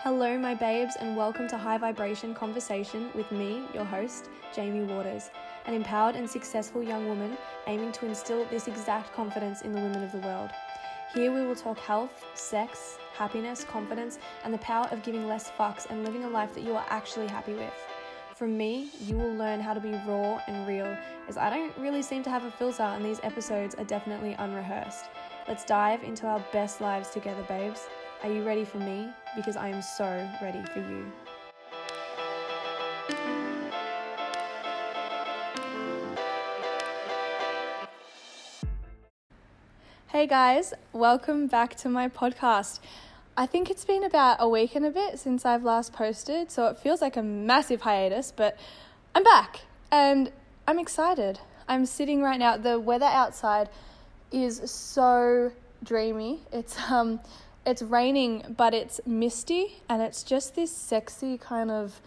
Hello, my babes, and welcome to High Vibration Conversation with me, your host, Jamie Waters, an empowered and successful young woman aiming to instill this exact confidence in the women of the world. Here we will talk health, sex, happiness, confidence, and the power of giving less fucks and living a life that you are actually happy with. From me, you will learn how to be raw and real, as I don't really seem to have a filter, and these episodes are definitely unrehearsed. Let's dive into our best lives together, babes. Are you ready for me? Because I am so ready for you. Hey guys, welcome back to my podcast. I think it's been about a week and a bit since I've last posted, so it feels like a massive hiatus, but I'm back and I'm excited. I'm sitting right now. The weather outside is so dreamy. It's um it's raining, but it's misty and it's just this sexy kind of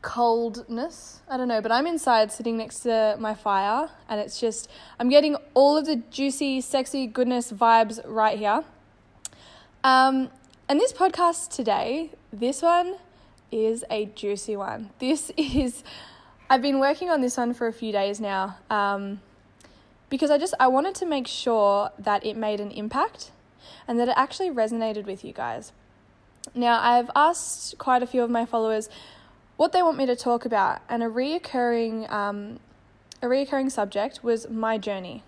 coldness. I don't know, but I'm inside sitting next to my fire and it's just, I'm getting all of the juicy, sexy goodness vibes right here. Um, and this podcast today, this one is a juicy one. This is, I've been working on this one for a few days now um, because I just, I wanted to make sure that it made an impact and that it actually resonated with you guys. Now, I've asked quite a few of my followers what they want me to talk about, and a reoccurring, um, a reoccurring subject was my journey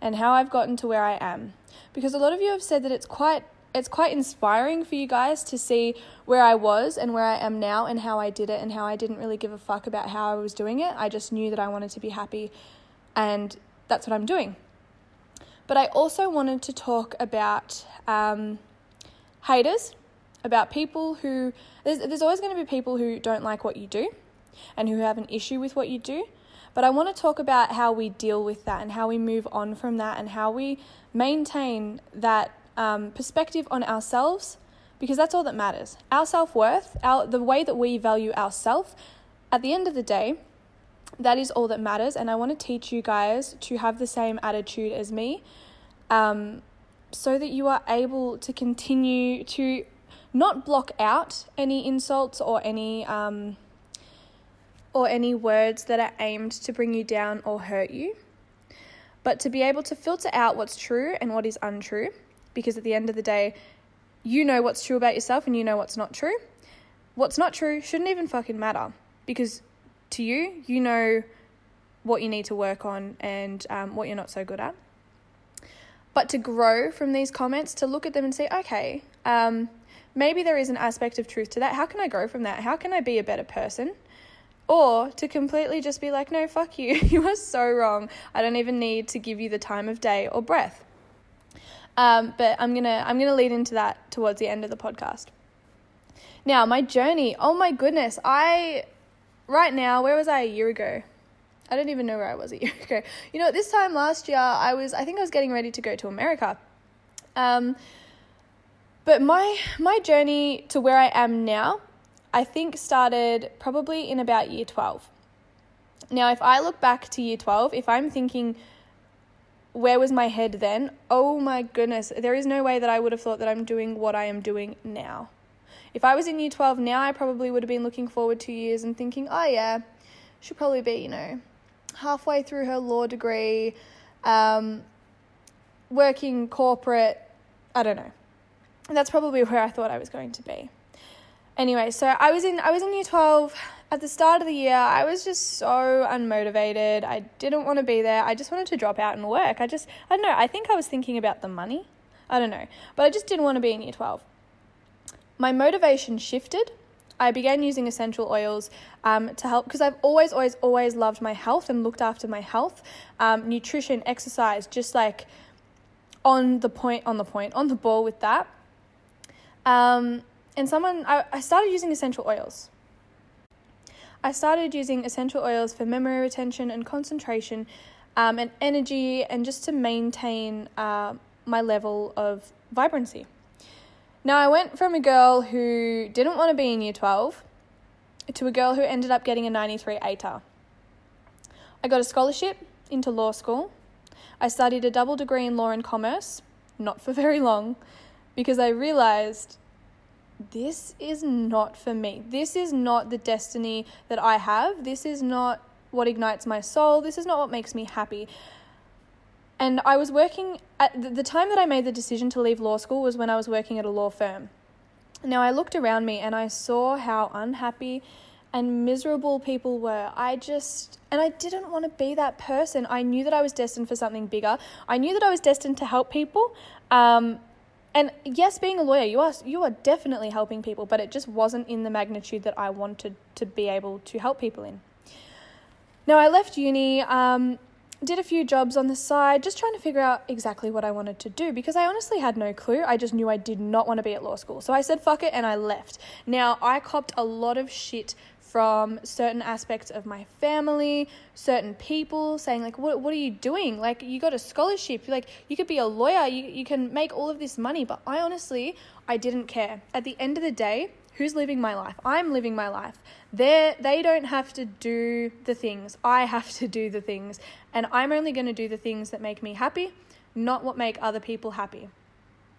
and how I've gotten to where I am. Because a lot of you have said that it's quite it's quite inspiring for you guys to see where I was and where I am now and how I did it and how I didn't really give a fuck about how I was doing it. I just knew that I wanted to be happy and that's what I'm doing. But I also wanted to talk about um, haters, about people who, there's, there's always going to be people who don't like what you do and who have an issue with what you do. But I want to talk about how we deal with that and how we move on from that and how we maintain that um, perspective on ourselves because that's all that matters. Our self worth, our the way that we value ourselves, at the end of the day, that is all that matters. And I want to teach you guys to have the same attitude as me um, so that you are able to continue to not block out any insults or any. Um, or any words that are aimed to bring you down or hurt you, but to be able to filter out what's true and what is untrue, because at the end of the day, you know what's true about yourself and you know what's not true. What's not true shouldn't even fucking matter because to you, you know what you need to work on and um, what you're not so good at. But to grow from these comments, to look at them and say, okay, um, maybe there is an aspect of truth to that. How can I grow from that? How can I be a better person? Or to completely just be like, no, fuck you. you are so wrong. I don't even need to give you the time of day or breath. Um, but I'm gonna I'm gonna lead into that towards the end of the podcast. Now, my journey. Oh my goodness, I right now, where was I a year ago? I don't even know where I was a year ago. You know, at this time last year, I was, I think I was getting ready to go to America. Um, but my, my journey to where I am now, I think started probably in about year 12. Now, if I look back to year 12, if I'm thinking, where was my head then? Oh my goodness, there is no way that I would have thought that I'm doing what I am doing now. If I was in year 12 now, I probably would have been looking forward two years and thinking, oh yeah, she'll probably be, you know, halfway through her law degree, um, working corporate, I don't know. That's probably where I thought I was going to be. Anyway, so I was in I was in year 12 at the start of the year. I was just so unmotivated. I didn't want to be there. I just wanted to drop out and work. I just I don't know. I think I was thinking about the money. I don't know. But I just didn't want to be in year 12 my motivation shifted. I began using essential oils um, to help because I've always, always, always loved my health and looked after my health, um, nutrition, exercise, just like on the point, on the point, on the ball with that. Um, and someone, I, I started using essential oils. I started using essential oils for memory retention and concentration um, and energy and just to maintain uh, my level of vibrancy. Now, I went from a girl who didn't want to be in year 12 to a girl who ended up getting a 93 ATAR. I got a scholarship into law school. I studied a double degree in law and commerce, not for very long, because I realized this is not for me. This is not the destiny that I have. This is not what ignites my soul. This is not what makes me happy. And I was working at the time that I made the decision to leave law school was when I was working at a law firm. Now I looked around me and I saw how unhappy and miserable people were. I just, and I didn't want to be that person. I knew that I was destined for something bigger. I knew that I was destined to help people. Um, and yes, being a lawyer, you are you are definitely helping people, but it just wasn't in the magnitude that I wanted to be able to help people in. Now I left uni. Um, did a few jobs on the side, just trying to figure out exactly what I wanted to do because I honestly had no clue. I just knew I did not want to be at law school. So I said, fuck it, and I left. Now, I copped a lot of shit from certain aspects of my family, certain people saying like, "What what are you doing? Like, you got a scholarship. Like, you could be a lawyer. You you can make all of this money." But I honestly, I didn't care. At the end of the day, who's living my life? I'm living my life. They they don't have to do the things. I have to do the things, and I'm only going to do the things that make me happy, not what make other people happy.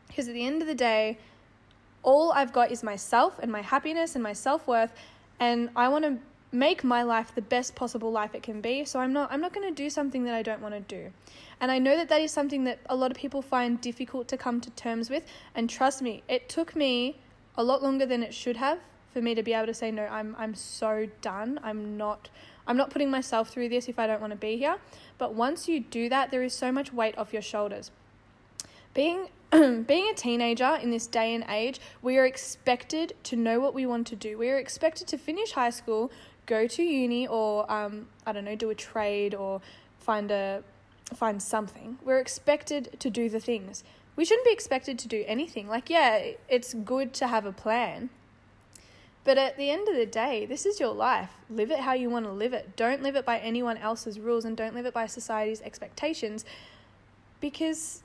Because at the end of the day, all I've got is myself and my happiness and my self-worth and I want to make my life the best possible life it can be. So I'm not I'm not going to do something that I don't want to do. And I know that that is something that a lot of people find difficult to come to terms with, and trust me, it took me a lot longer than it should have for me to be able to say no, I'm I'm so done. I'm not I'm not putting myself through this if I don't want to be here. But once you do that, there is so much weight off your shoulders. Being being a teenager in this day and age, we are expected to know what we want to do. We are expected to finish high school, go to uni, or um, I don't know, do a trade or find a find something. We're expected to do the things. We shouldn't be expected to do anything. Like, yeah, it's good to have a plan. But at the end of the day, this is your life. Live it how you want to live it. Don't live it by anyone else's rules and don't live it by society's expectations because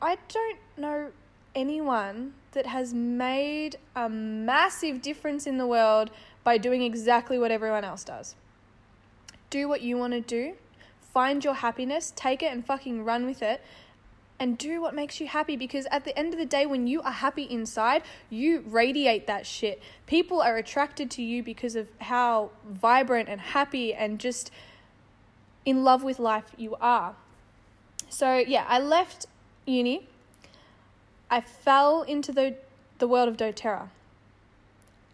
I don't know anyone that has made a massive difference in the world by doing exactly what everyone else does. Do what you want to do, find your happiness, take it and fucking run with it, and do what makes you happy because at the end of the day, when you are happy inside, you radiate that shit. People are attracted to you because of how vibrant and happy and just in love with life you are. So, yeah, I left uni, I fell into the, the world of doTERRA.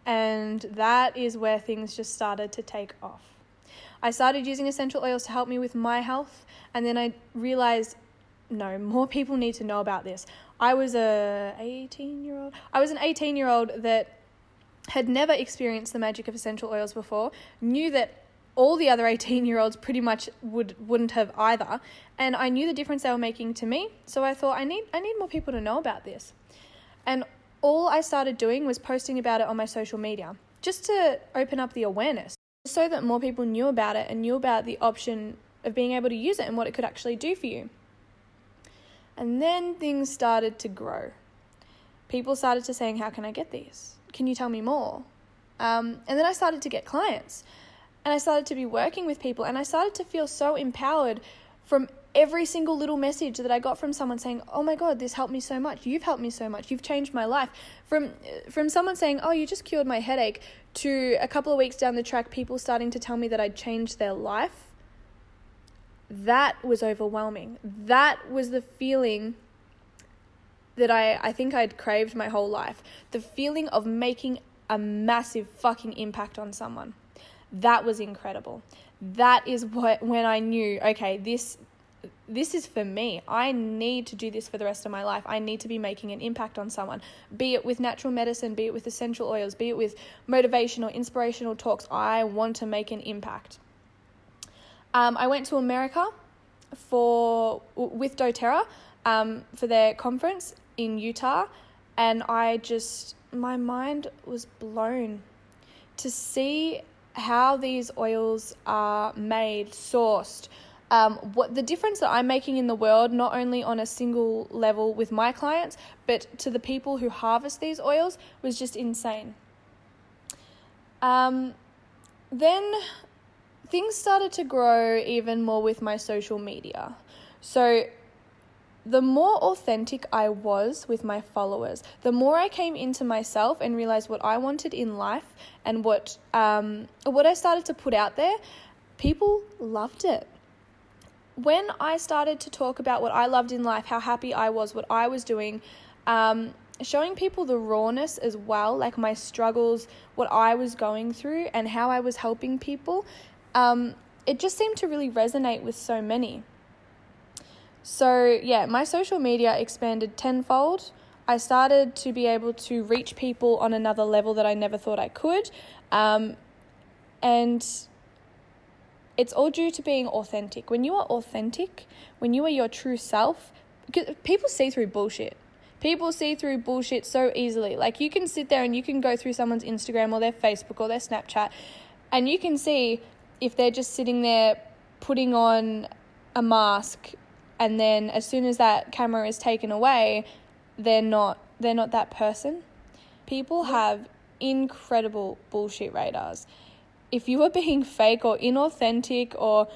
And that is where things just started to take off. I started using essential oils to help me with my health, and then I realized no, more people need to know about this. I was a 18 year old. I was an 18 year old that had never experienced the magic of essential oils before, knew that all the other 18 year olds pretty much would wouldn't have either and I knew the difference they were making to me so I thought I need I need more people to know about this and all I started doing was posting about it on my social media just to open up the awareness so that more people knew about it and knew about the option of being able to use it and what it could actually do for you and then things started to grow people started to saying how can I get these can you tell me more um, and then I started to get clients and I started to be working with people and I started to feel so empowered from every single little message that I got from someone saying, "Oh my god, this helped me so much. You've helped me so much. You've changed my life." From from someone saying, "Oh, you just cured my headache," to a couple of weeks down the track people starting to tell me that I'd changed their life. That was overwhelming. That was the feeling that I, I think I'd craved my whole life. The feeling of making a massive fucking impact on someone. That was incredible. That is what when I knew, okay, this this is for me. I need to do this for the rest of my life. I need to be making an impact on someone, be it with natural medicine, be it with essential oils, be it with motivational, inspirational talks. I want to make an impact. Um, I went to America for with DoTerra um, for their conference in Utah, and I just my mind was blown to see how these oils are made, sourced, um, what the difference that I'm making in the world, not only on a single level with my clients, but to the people who harvest these oils, was just insane. Um, then things started to grow even more with my social media. So the more authentic I was with my followers, the more I came into myself and realized what I wanted in life and what um, what I started to put out there, people loved it. When I started to talk about what I loved in life, how happy I was, what I was doing, um, showing people the rawness as well, like my struggles, what I was going through, and how I was helping people, um, it just seemed to really resonate with so many. So, yeah, my social media expanded tenfold. I started to be able to reach people on another level that I never thought I could. Um, and it's all due to being authentic. When you are authentic, when you are your true self, people see through bullshit. People see through bullshit so easily. Like you can sit there and you can go through someone's Instagram or their Facebook or their Snapchat and you can see if they're just sitting there putting on a mask and then as soon as that camera is taken away, they're not they're not that person. People have incredible bullshit radars. If you are being fake or inauthentic or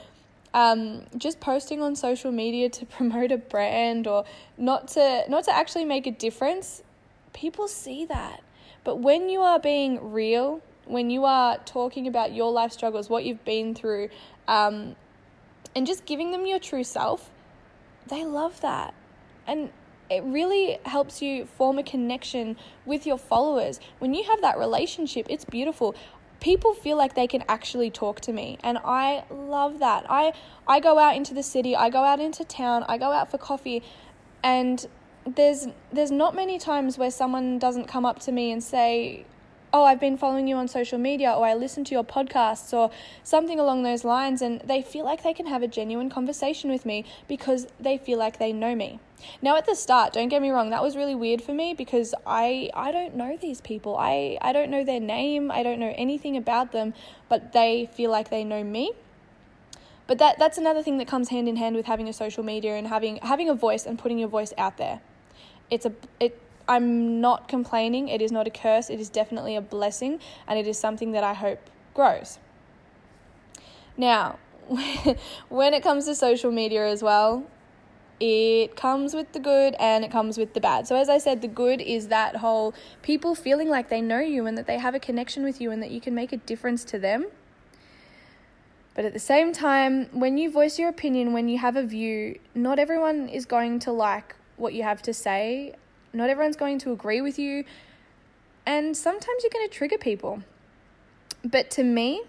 um, just posting on social media to promote a brand or not to not to actually make a difference, people see that. But when you are being real, when you are talking about your life struggles, what you've been through, um, and just giving them your true self, they love that. And it really helps you form a connection with your followers. When you have that relationship, it's beautiful. People feel like they can actually talk to me, and I love that. I I go out into the city, I go out into town, I go out for coffee, and there's there's not many times where someone doesn't come up to me and say, oh, I've been following you on social media, or I listen to your podcasts, or something along those lines, and they feel like they can have a genuine conversation with me because they feel like they know me. Now, at the start, don't get me wrong, that was really weird for me because I I don't know these people. I I don't know their name. I don't know anything about them, but they feel like they know me. But that that's another thing that comes hand in hand with having a social media and having having a voice and putting your voice out there. It's a it I'm not complaining. It is not a curse. It is definitely a blessing, and it is something that I hope grows. Now, when it comes to social media as well, it comes with the good and it comes with the bad. So, as I said, the good is that whole people feeling like they know you and that they have a connection with you and that you can make a difference to them. But at the same time, when you voice your opinion, when you have a view, not everyone is going to like what you have to say not everyone's going to agree with you, and sometimes you're going to trigger people. But to me,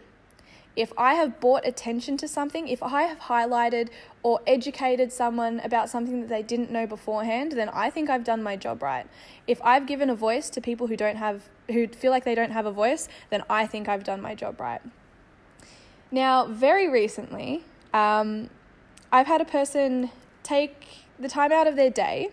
if I have brought attention to something, if I have highlighted or educated someone about something that they didn't know beforehand, then I think I've done my job right. If I've given a voice to people who don't have who feel like they don't have a voice, then I think I've done my job right. Now, very recently, um, I've had a person take the time out of their day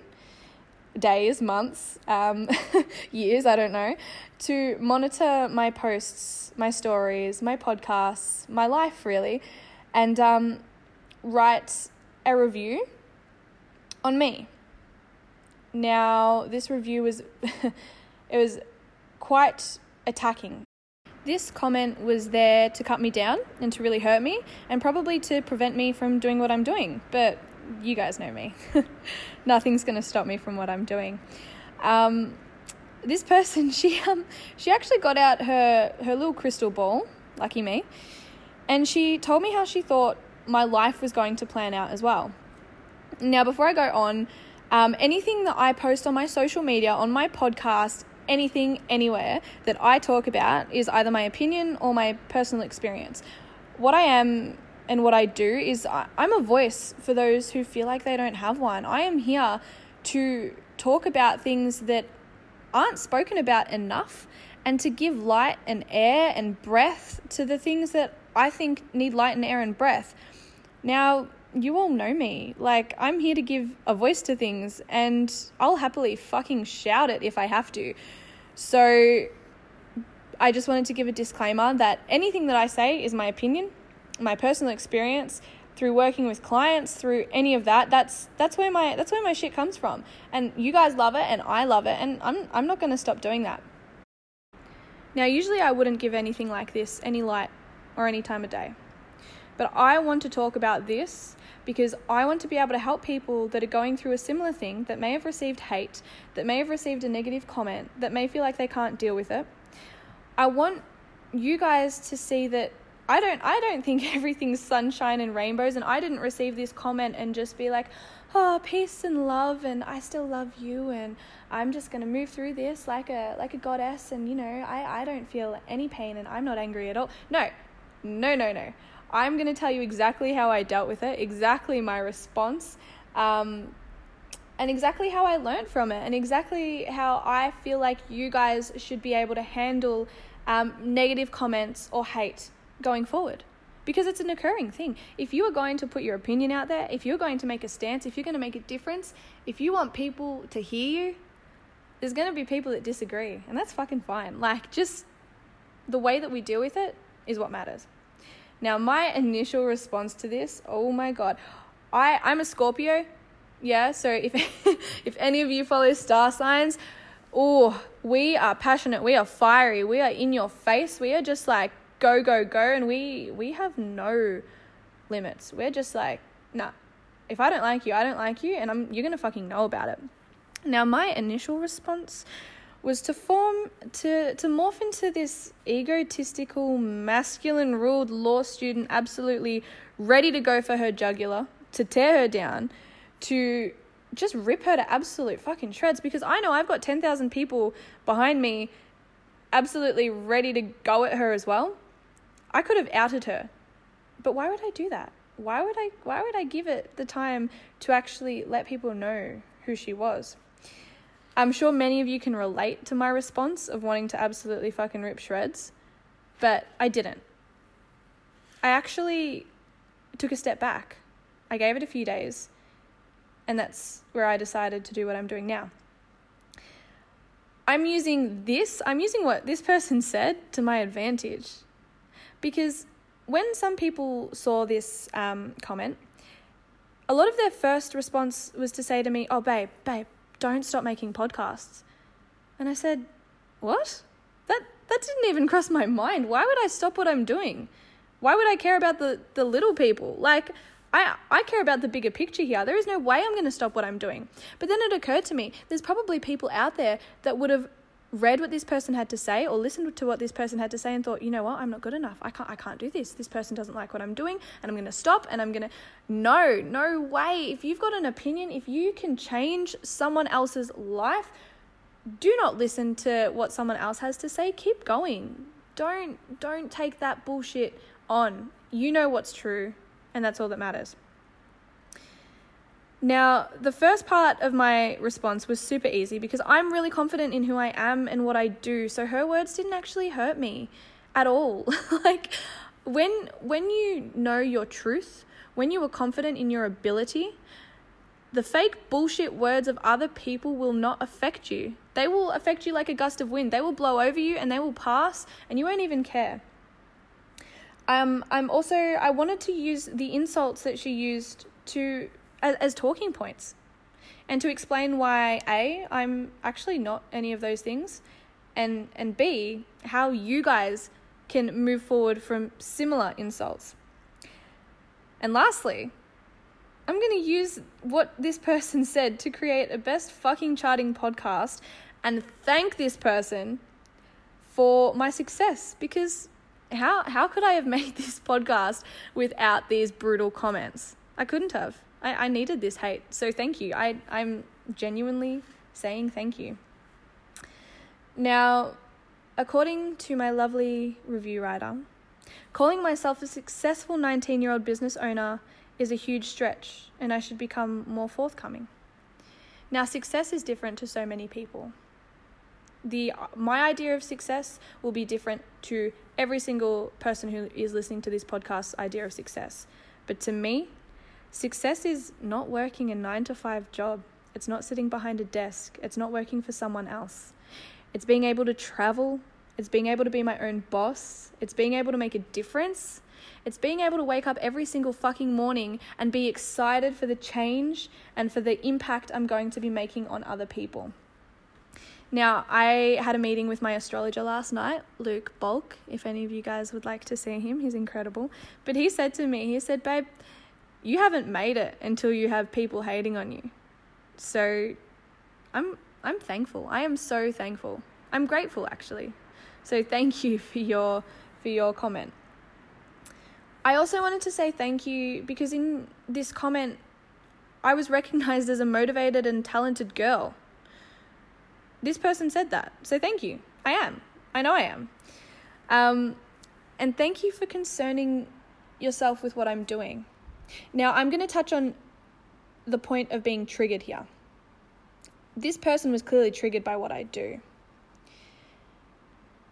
days, months, um, years, I don't know, to monitor my posts, my stories, my podcasts, my life really, and um, write a review on me. Now, this review was it was quite attacking. This comment was there to cut me down and to really hurt me and probably to prevent me from doing what I'm doing. But you guys know me. Nothing's going to stop me from what I'm doing. Um, this person, she um, she actually got out her her little crystal ball, lucky me, and she told me how she thought my life was going to plan out as well. Now, before I go on, um, anything that I post on my social media, on my podcast, anything, anywhere that I talk about is either my opinion or my personal experience. What I am and what I do is I, I'm a voice for those who feel like they don't have one. I am here to talk about things that aren't spoken about enough and to give light and air and breath to the things that I think need light and air and breath. Now, you all know me. Like, I'm here to give a voice to things, and I'll happily fucking shout it if I have to. So, I just wanted to give a disclaimer that anything that I say is my opinion my personal experience through working with clients through any of that that's that's where my that's where my shit comes from. And you guys love it and I love it and I'm I'm not going to stop doing that. Now usually I wouldn't give anything like this any light or any time of day. But I want to talk about this because I want to be able to help people that are going through a similar thing, that may have received hate, that may have received a negative comment, that may feel like they can't deal with it. I want you guys to see that I don't I don't think everything's sunshine and rainbows and I didn't receive this comment and just be like, "Oh, peace and love and I still love you and I'm just going to move through this like a like a goddess and you know, I I don't feel any pain and I'm not angry at all." No. No, no, no. I'm going to tell you exactly how I dealt with it, exactly my response. Um, and exactly how I learned from it, and exactly how I feel like you guys should be able to handle um, negative comments or hate going forward because it's an occurring thing. If you are going to put your opinion out there, if you're going to make a stance, if you're going to make a difference, if you want people to hear you, there's going to be people that disagree, and that's fucking fine. Like, just the way that we deal with it is what matters. Now, my initial response to this, oh my god, I I'm a Scorpio, yeah. So if if any of you follow star signs, oh, we are passionate, we are fiery, we are in your face, we are just like go go go, and we we have no limits. We're just like nah. If I don't like you, I don't like you, and I'm you're gonna fucking know about it. Now, my initial response was to form to to morph into this egotistical masculine ruled law student absolutely ready to go for her jugular to tear her down to just rip her to absolute fucking shreds because I know I've got 10,000 people behind me absolutely ready to go at her as well. I could have outed her. But why would I do that? Why would I why would I give it the time to actually let people know who she was? I'm sure many of you can relate to my response of wanting to absolutely fucking rip shreds, but I didn't. I actually took a step back. I gave it a few days, and that's where I decided to do what I'm doing now. I'm using this, I'm using what this person said to my advantage. Because when some people saw this um, comment, a lot of their first response was to say to me, Oh, babe, babe, don't stop making podcasts. And I said, What? That that didn't even cross my mind. Why would I stop what I'm doing? Why would I care about the, the little people? Like I I care about the bigger picture here. There is no way I'm going to stop what I'm doing. But then it occurred to me, there's probably people out there that would have read what this person had to say or listened to what this person had to say and thought, you know what, I'm not good enough. I can't I can't do this. This person doesn't like what I'm doing and I'm gonna stop and I'm gonna No, no way. If you've got an opinion, if you can change someone else's life, do not listen to what someone else has to say. Keep going. Don't don't take that bullshit on. You know what's true, and that's all that matters. Now, the first part of my response was super easy because I'm really confident in who I am and what I do. So her words didn't actually hurt me at all. like when when you know your truth, when you are confident in your ability, the fake bullshit words of other people will not affect you. They will affect you like a gust of wind. They will blow over you and they will pass and you won't even care. Um, I'm also I wanted to use the insults that she used to as, as talking points and to explain why A, I'm actually not any of those things, and, and B, how you guys can move forward from similar insults. And lastly, I'm going to use what this person said to create a best fucking charting podcast and thank this person for my success because how how could I have made this podcast without these brutal comments? I couldn't have. I, I needed this hate. So thank you. I, I'm genuinely saying thank you. Now, according to my lovely review writer, calling myself a successful 19 year old business owner is a huge stretch, and I should become more forthcoming. Now, success is different to so many people. The my idea of success will be different to every single person who is listening to this podcast's idea of success. But to me, Success is not working a nine to five job. It's not sitting behind a desk. It's not working for someone else. It's being able to travel. It's being able to be my own boss. It's being able to make a difference. It's being able to wake up every single fucking morning and be excited for the change and for the impact I'm going to be making on other people. Now, I had a meeting with my astrologer last night, Luke Bulk. If any of you guys would like to see him, he's incredible. But he said to me, he said, Babe, you haven't made it until you have people hating on you. So I'm I'm thankful. I am so thankful. I'm grateful actually. So thank you for your for your comment. I also wanted to say thank you because in this comment I was recognized as a motivated and talented girl. This person said that. So thank you. I am. I know I am. Um, and thank you for concerning yourself with what I'm doing. Now, I'm going to touch on the point of being triggered here. This person was clearly triggered by what I do.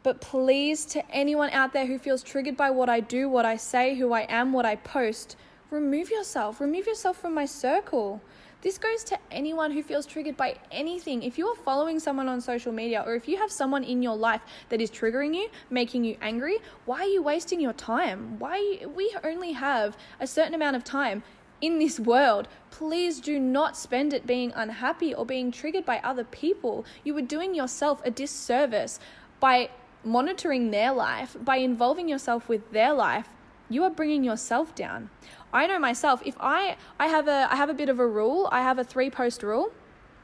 But please, to anyone out there who feels triggered by what I do, what I say, who I am, what I post, remove yourself. Remove yourself from my circle. This goes to anyone who feels triggered by anything. If you are following someone on social media or if you have someone in your life that is triggering you, making you angry, why are you wasting your time? Why we only have a certain amount of time in this world. Please do not spend it being unhappy or being triggered by other people. You are doing yourself a disservice by monitoring their life, by involving yourself with their life. You are bringing yourself down. I know myself, if I I have a I have a bit of a rule, I have a three post rule.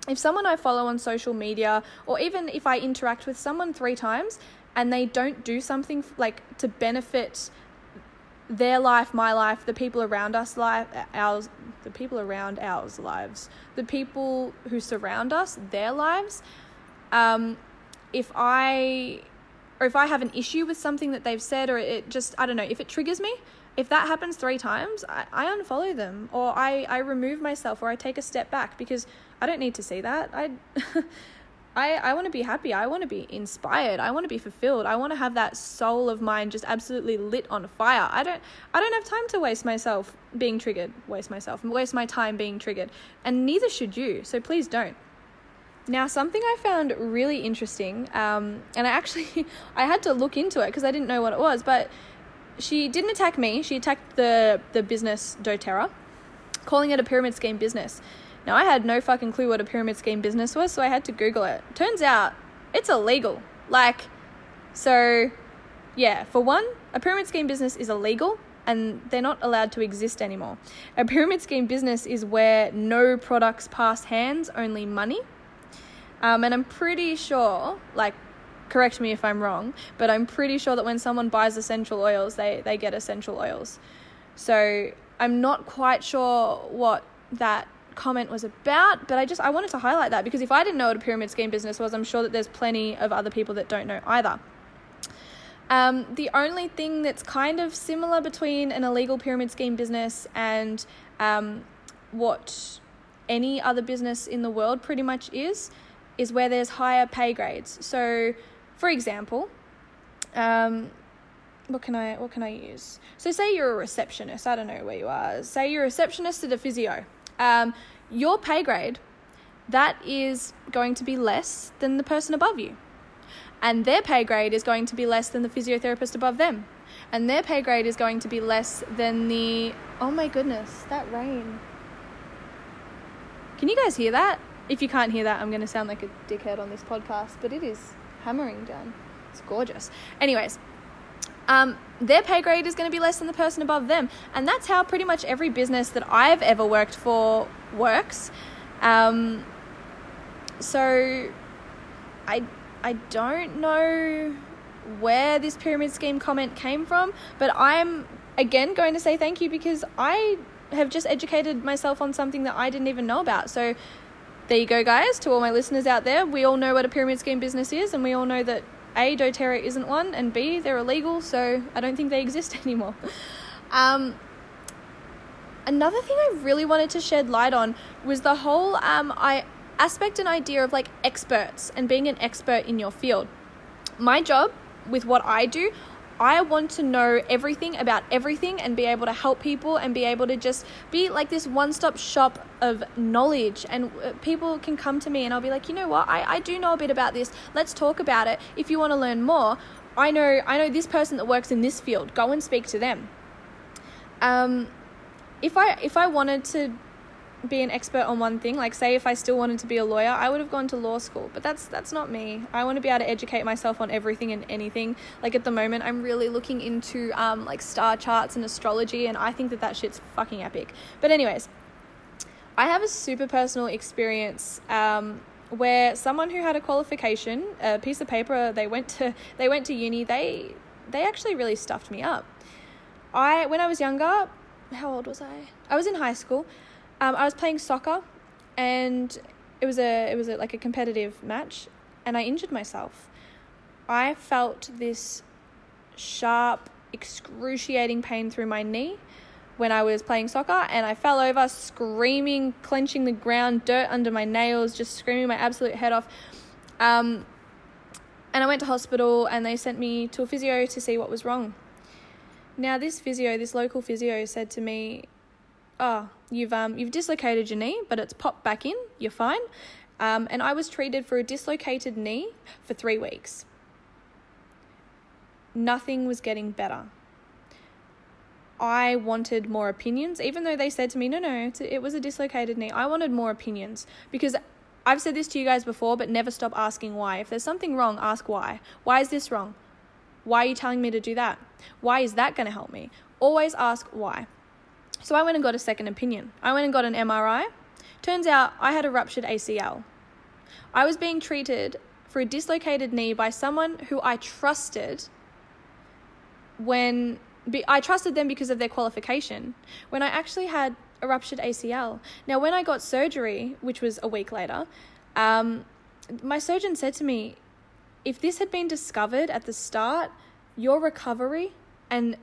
If someone I follow on social media or even if I interact with someone 3 times and they don't do something like to benefit their life, my life, the people around us life, ours, the people around ours lives, the people who surround us, their lives. Um, if I or if I have an issue with something that they've said, or it just I don't know, if it triggers me, if that happens three times, I, I unfollow them or I, I remove myself or I take a step back because I don't need to see that. I I, I want to be happy. I want to be inspired. I want to be fulfilled. I want to have that soul of mine just absolutely lit on fire. I don't I don't have time to waste myself being triggered, waste myself, waste my time being triggered. And neither should you. So please don't. Now, something I found really interesting, um, and I actually I had to look into it because I didn't know what it was, but she didn't attack me. She attacked the the business DoTerra, calling it a pyramid scheme business. Now I had no fucking clue what a pyramid scheme business was, so I had to Google it. Turns out it's illegal. Like, so yeah. For one, a pyramid scheme business is illegal. And they're not allowed to exist anymore. A pyramid scheme business is where no products pass hands, only money. Um, and I'm pretty sure, like correct me if I'm wrong, but I'm pretty sure that when someone buys essential oils, they, they get essential oils. So I'm not quite sure what that comment was about, but I just I wanted to highlight that because if I didn't know what a pyramid scheme business was, I'm sure that there's plenty of other people that don't know either. Um, the only thing that's kind of similar between an illegal pyramid scheme business and um, what any other business in the world pretty much is, is where there's higher pay grades. So for example, um, what can I what can I use? So say you're a receptionist. I don't know where you are. Say you're a receptionist at a physio. Um, your pay grade that is going to be less than the person above you, and their pay grade is going to be less than the physiotherapist above them, and their pay grade is going to be less than the oh my goodness that rain. Can you guys hear that? If you can't hear that, I'm going to sound like a dickhead on this podcast, but it is hammering down. It's gorgeous. Anyways, um, their pay grade is going to be less than the person above them. And that's how pretty much every business that I've ever worked for works. Um, so I, I don't know where this pyramid scheme comment came from, but I'm again going to say thank you because I have just educated myself on something that I didn't even know about. So there you go, guys. To all my listeners out there, we all know what a pyramid scheme business is, and we all know that A, doTERRA isn't one, and B, they're illegal, so I don't think they exist anymore. Um, another thing I really wanted to shed light on was the whole um, I aspect and idea of like experts and being an expert in your field. My job with what I do, I want to know everything about everything and be able to help people and be able to just be like this one stop shop of knowledge. And uh, people can come to me and I'll be like, you know what, I, I do know a bit about this. Let's talk about it. If you want to learn more, I know I know this person that works in this field. Go and speak to them. Um, if I if I wanted to be an expert on one thing. Like say if I still wanted to be a lawyer, I would have gone to law school. But that's that's not me. I want to be able to educate myself on everything and anything. Like at the moment, I'm really looking into um, like star charts and astrology, and I think that that shit's fucking epic. But anyways, I have a super personal experience. Um, where someone who had a qualification, a piece of paper, they went to they went to uni, they they actually really stuffed me up. I when I was younger, how old was I? I was in high school. Um, I was playing soccer, and it was a it was a, like a competitive match, and I injured myself. I felt this sharp, excruciating pain through my knee when I was playing soccer, and I fell over, screaming, clenching the ground, dirt under my nails, just screaming my absolute head off. Um, and I went to hospital, and they sent me to a physio to see what was wrong. Now, this physio, this local physio, said to me, "Oh, you've um, you've dislocated your knee, but it's popped back in. You're fine." Um, and I was treated for a dislocated knee for three weeks. Nothing was getting better. I wanted more opinions, even though they said to me, no, no, it was a dislocated knee. I wanted more opinions because I've said this to you guys before, but never stop asking why. If there's something wrong, ask why. Why is this wrong? Why are you telling me to do that? Why is that going to help me? Always ask why. So I went and got a second opinion. I went and got an MRI. Turns out I had a ruptured ACL. I was being treated for a dislocated knee by someone who I trusted when I trusted them because of their qualification when I actually had a ruptured ACL. Now, when I got surgery, which was a week later, um, my surgeon said to me, if this had been discovered at the start, your recovery and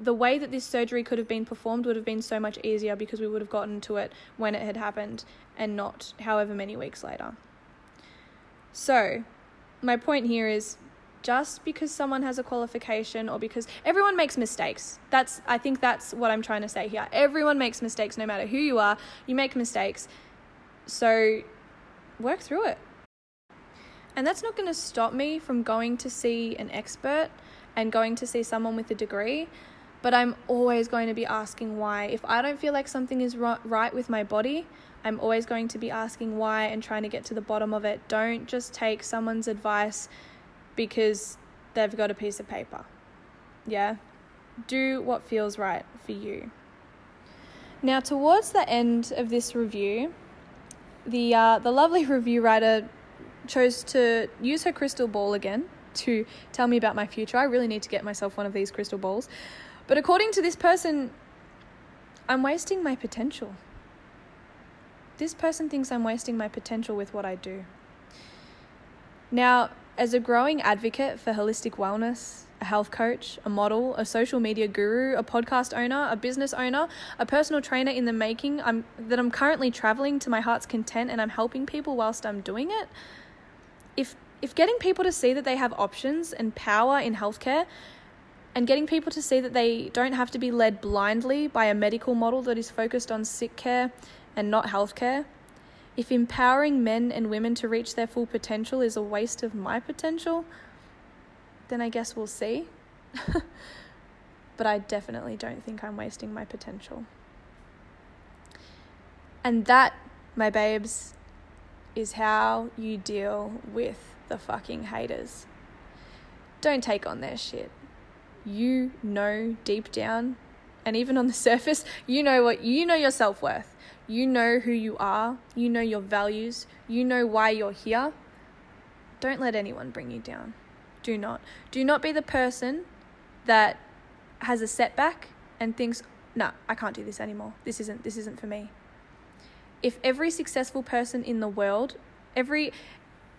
the way that this surgery could have been performed would have been so much easier because we would have gotten to it when it had happened and not however many weeks later. So, my point here is just because someone has a qualification or because everyone makes mistakes. That's I think that's what I'm trying to say here. Everyone makes mistakes no matter who you are. You make mistakes. So work through it. And that's not going to stop me from going to see an expert and going to see someone with a degree, but I'm always going to be asking why. If I don't feel like something is right with my body, I'm always going to be asking why and trying to get to the bottom of it. Don't just take someone's advice because they've got a piece of paper. Yeah? Do what feels right for you. Now, towards the end of this review, the, uh, the lovely review writer chose to use her crystal ball again to tell me about my future. I really need to get myself one of these crystal balls. But according to this person, I'm wasting my potential. This person thinks I'm wasting my potential with what I do. Now, as a growing advocate for holistic wellness, a health coach, a model, a social media guru, a podcast owner, a business owner, a personal trainer in the making, I'm that I'm currently traveling to my heart's content and I'm helping people whilst I'm doing it. If if getting people to see that they have options and power in healthcare and getting people to see that they don't have to be led blindly by a medical model that is focused on sick care and not healthcare, if empowering men and women to reach their full potential is a waste of my potential, then I guess we'll see. but I definitely don't think I'm wasting my potential. And that, my babes, is how you deal with the fucking haters. Don't take on their shit. You know deep down, and even on the surface, you know what you know your self worth. You know who you are, you know your values, you know why you're here. Don't let anyone bring you down. Do not. Do not be the person that has a setback and thinks, "No, nah, I can't do this anymore. This isn't this isn't for me." If every successful person in the world, every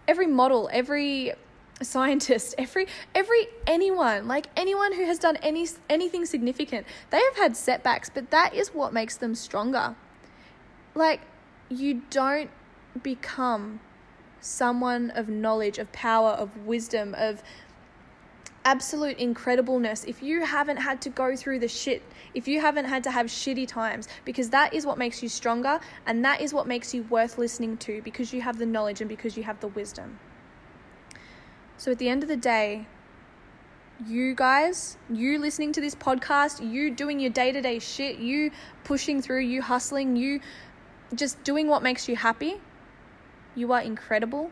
every model, every scientist, every every anyone, like anyone who has done any anything significant, they have had setbacks, but that is what makes them stronger. Like, you don't become someone of knowledge, of power, of wisdom, of absolute incredibleness if you haven't had to go through the shit, if you haven't had to have shitty times, because that is what makes you stronger and that is what makes you worth listening to because you have the knowledge and because you have the wisdom. So at the end of the day, you guys, you listening to this podcast, you doing your day to day shit, you pushing through, you hustling, you just doing what makes you happy. You are incredible.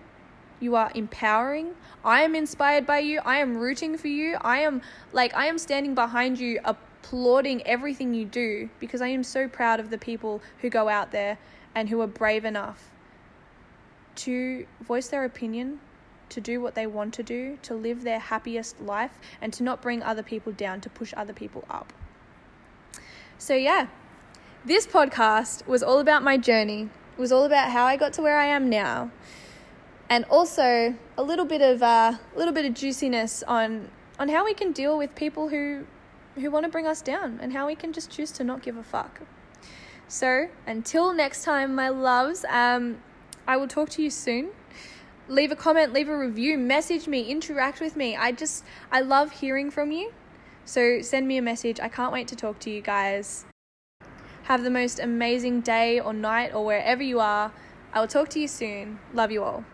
You are empowering. I am inspired by you. I am rooting for you. I am like, I am standing behind you, applauding everything you do because I am so proud of the people who go out there and who are brave enough to voice their opinion, to do what they want to do, to live their happiest life, and to not bring other people down, to push other people up. So, yeah, this podcast was all about my journey, it was all about how I got to where I am now. And also a little bit of a uh, little bit of juiciness on on how we can deal with people who who want to bring us down and how we can just choose to not give a fuck. So, until next time, my loves, um, I will talk to you soon. Leave a comment, leave a review, message me, interact with me. I just, I love hearing from you. So, send me a message. I can't wait to talk to you guys. Have the most amazing day or night or wherever you are. I will talk to you soon. Love you all.